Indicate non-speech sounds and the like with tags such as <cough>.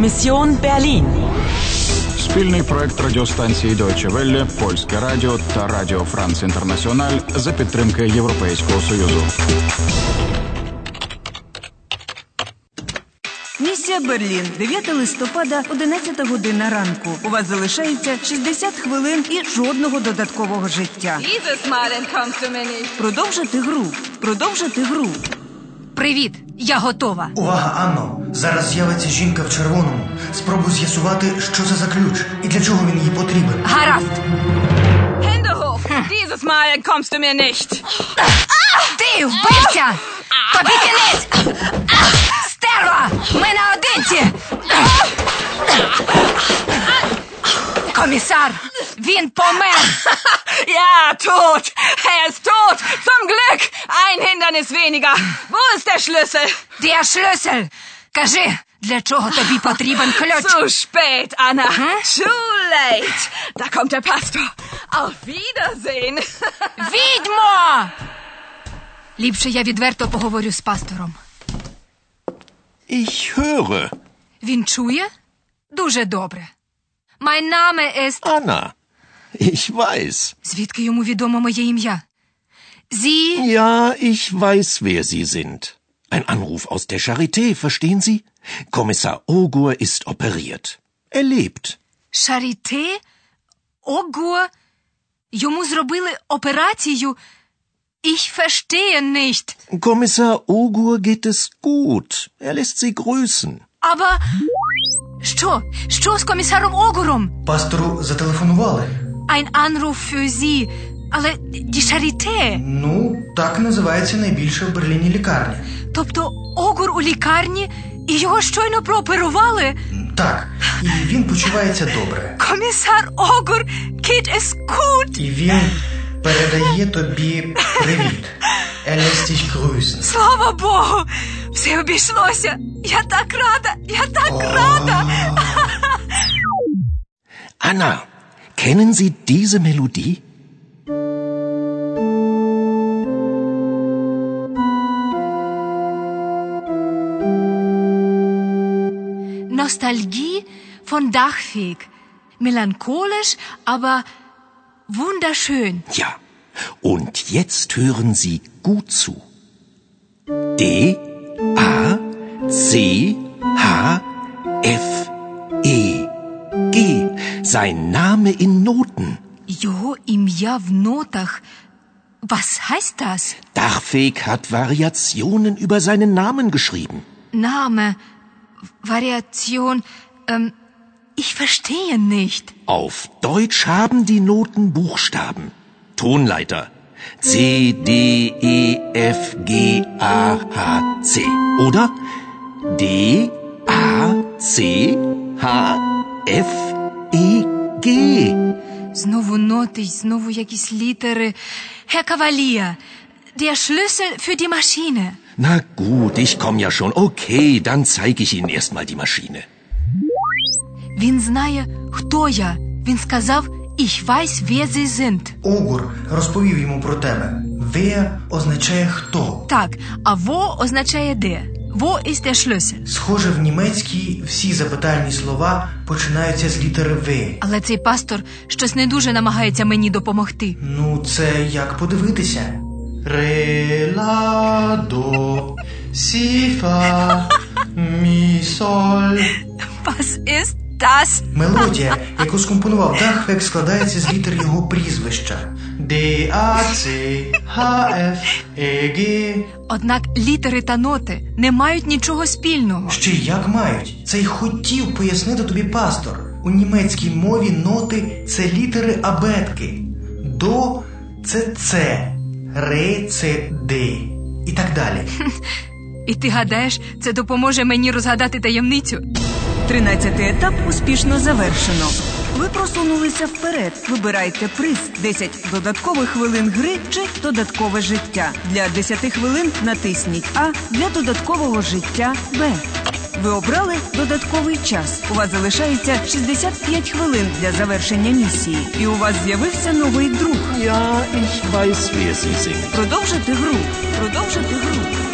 Mission Berlin. Спільний проект радіостанції Deutsche Welle, Польське Радіо та Радіо Франц Інтернаціональ за підтримки Європейського Союзу. Місія Берлін, 9 листопада, 11 година ранку. У вас залишається 60 хвилин і жодного додаткового життя. Dieses Mal entkommst du mir nicht. Продовжити гру. Продовжити гру. Привіт, я готова. Увага, Анно! Зараз з'явиться жінка в червоному. Спробуй з'ясувати, що це за ключ і для чого він їй потрібен. Гаразд. Hoch. Dieses Mal entkommst du mir nicht. Ти вбивця! Тобі кінець! Стерва! Ми наодинці! Комісар! Він помер! <laughs> Ja, tot. Er ist tot. Zum Glück. Ein Hindernis weniger. Wo ist der Schlüssel? Der Schlüssel! Кажи, для чого тобі потрібен ключ? Zu spät, Anna. Too late. Da kommt der Pastor. Auf Wiedersehen. <laughs> Відьмо! Ліпше я відверто поговорю з пастором. Ich höre. Він чує? Дуже добре. Mein Name ist... Anna. <laughs> Ich weiß. Звідки йому відомо моє ім'я? Sie... Ja, ich weiß, wer Sie sind. Ein Anruf aus der Charité, verstehen Sie? Kommissar Ogur ist operiert. Er lebt. Шаріте? Ого! Йому зробили операцію? Ich verstehe nicht. Kommissar Ogur geht es gut. Er lässt Sie grüßen. Aber... Що? Що з комісаром Огуром? Пастору зателефонували. Ein Anruf für Sie. Але die Charité. Ну, так називається найбільша в Берліні лікарня. Тобто Огур у лікарні і його щойно прооперували? Так, і він почувається добре. <laughs> Комісар Огур, es gut. І він передає тобі привіт. Dich grüßen. Слава Богу! Все обійшлося. Я так рада, я так рада. Anna, kennen Sie diese Melodie? Nostalgie von Dachfeg. Melancholisch, aber wunderschön. Ja. Und jetzt hören Sie gut zu. D, A, C, H, F, E, G. Sein Name in Noten. Його ім'я в нотах. Was heißt das? Dachfeg hat Variationen über seinen Namen geschrieben. Name, Variation, ähm, ich verstehe nicht. Auf Deutsch haben die Noten Buchstaben. Tonleiter. C, D, E, F, G, A, H, C. Oder D, A, C, H, F, E, G. Знову ноти, й знову якісь літери. Herr Kavalier, der Schlüssel für die Maschine. Na gut, ich komme ja schon. Okay, dann zeige ich Ihnen erstmal die Maschine. Він знає, хто я. Він сказав, ich weiß, wer sie sind. Огур розповів йому про тебе. Wer означає хто. Так, а во означає де. Во ist der Schlüssel. Схоже, в німецькій всі запитальні слова починаються з літери В. Але цей пастор щось не дуже намагається мені допомогти. Ну, це як подивитися. Ре, ла, до, сі, фа, мі, соль. Was ist das? Мелодія, яку скомпонував Дахвек, складається з літер його прізвища. Д, А, Ц, Х, Ф, Е, Г. Однак літери та ноти не мають нічого спільного. Ще як мають? Це й хотів пояснити тобі пастор. У німецькій мові ноти це літери абетки. До це С, Ре це Д. І так далі. <laughs> І ти гадаєш, це допоможе мені розгадати таємницю? Тринадцятий етап успішно завершено. Ви просунулися вперед. Вибирайте приз 10 додаткових хвилин гри чи додаткове життя. Для 10 хвилин натисніть А, для додаткового життя Б. Ви обрали додатковий час. У вас залишається 65 хвилин для завершення місії. І у вас з'явився новий друг. Ja, ich weiß, wer Sie sind. Продовжити гру. Продовжити гру.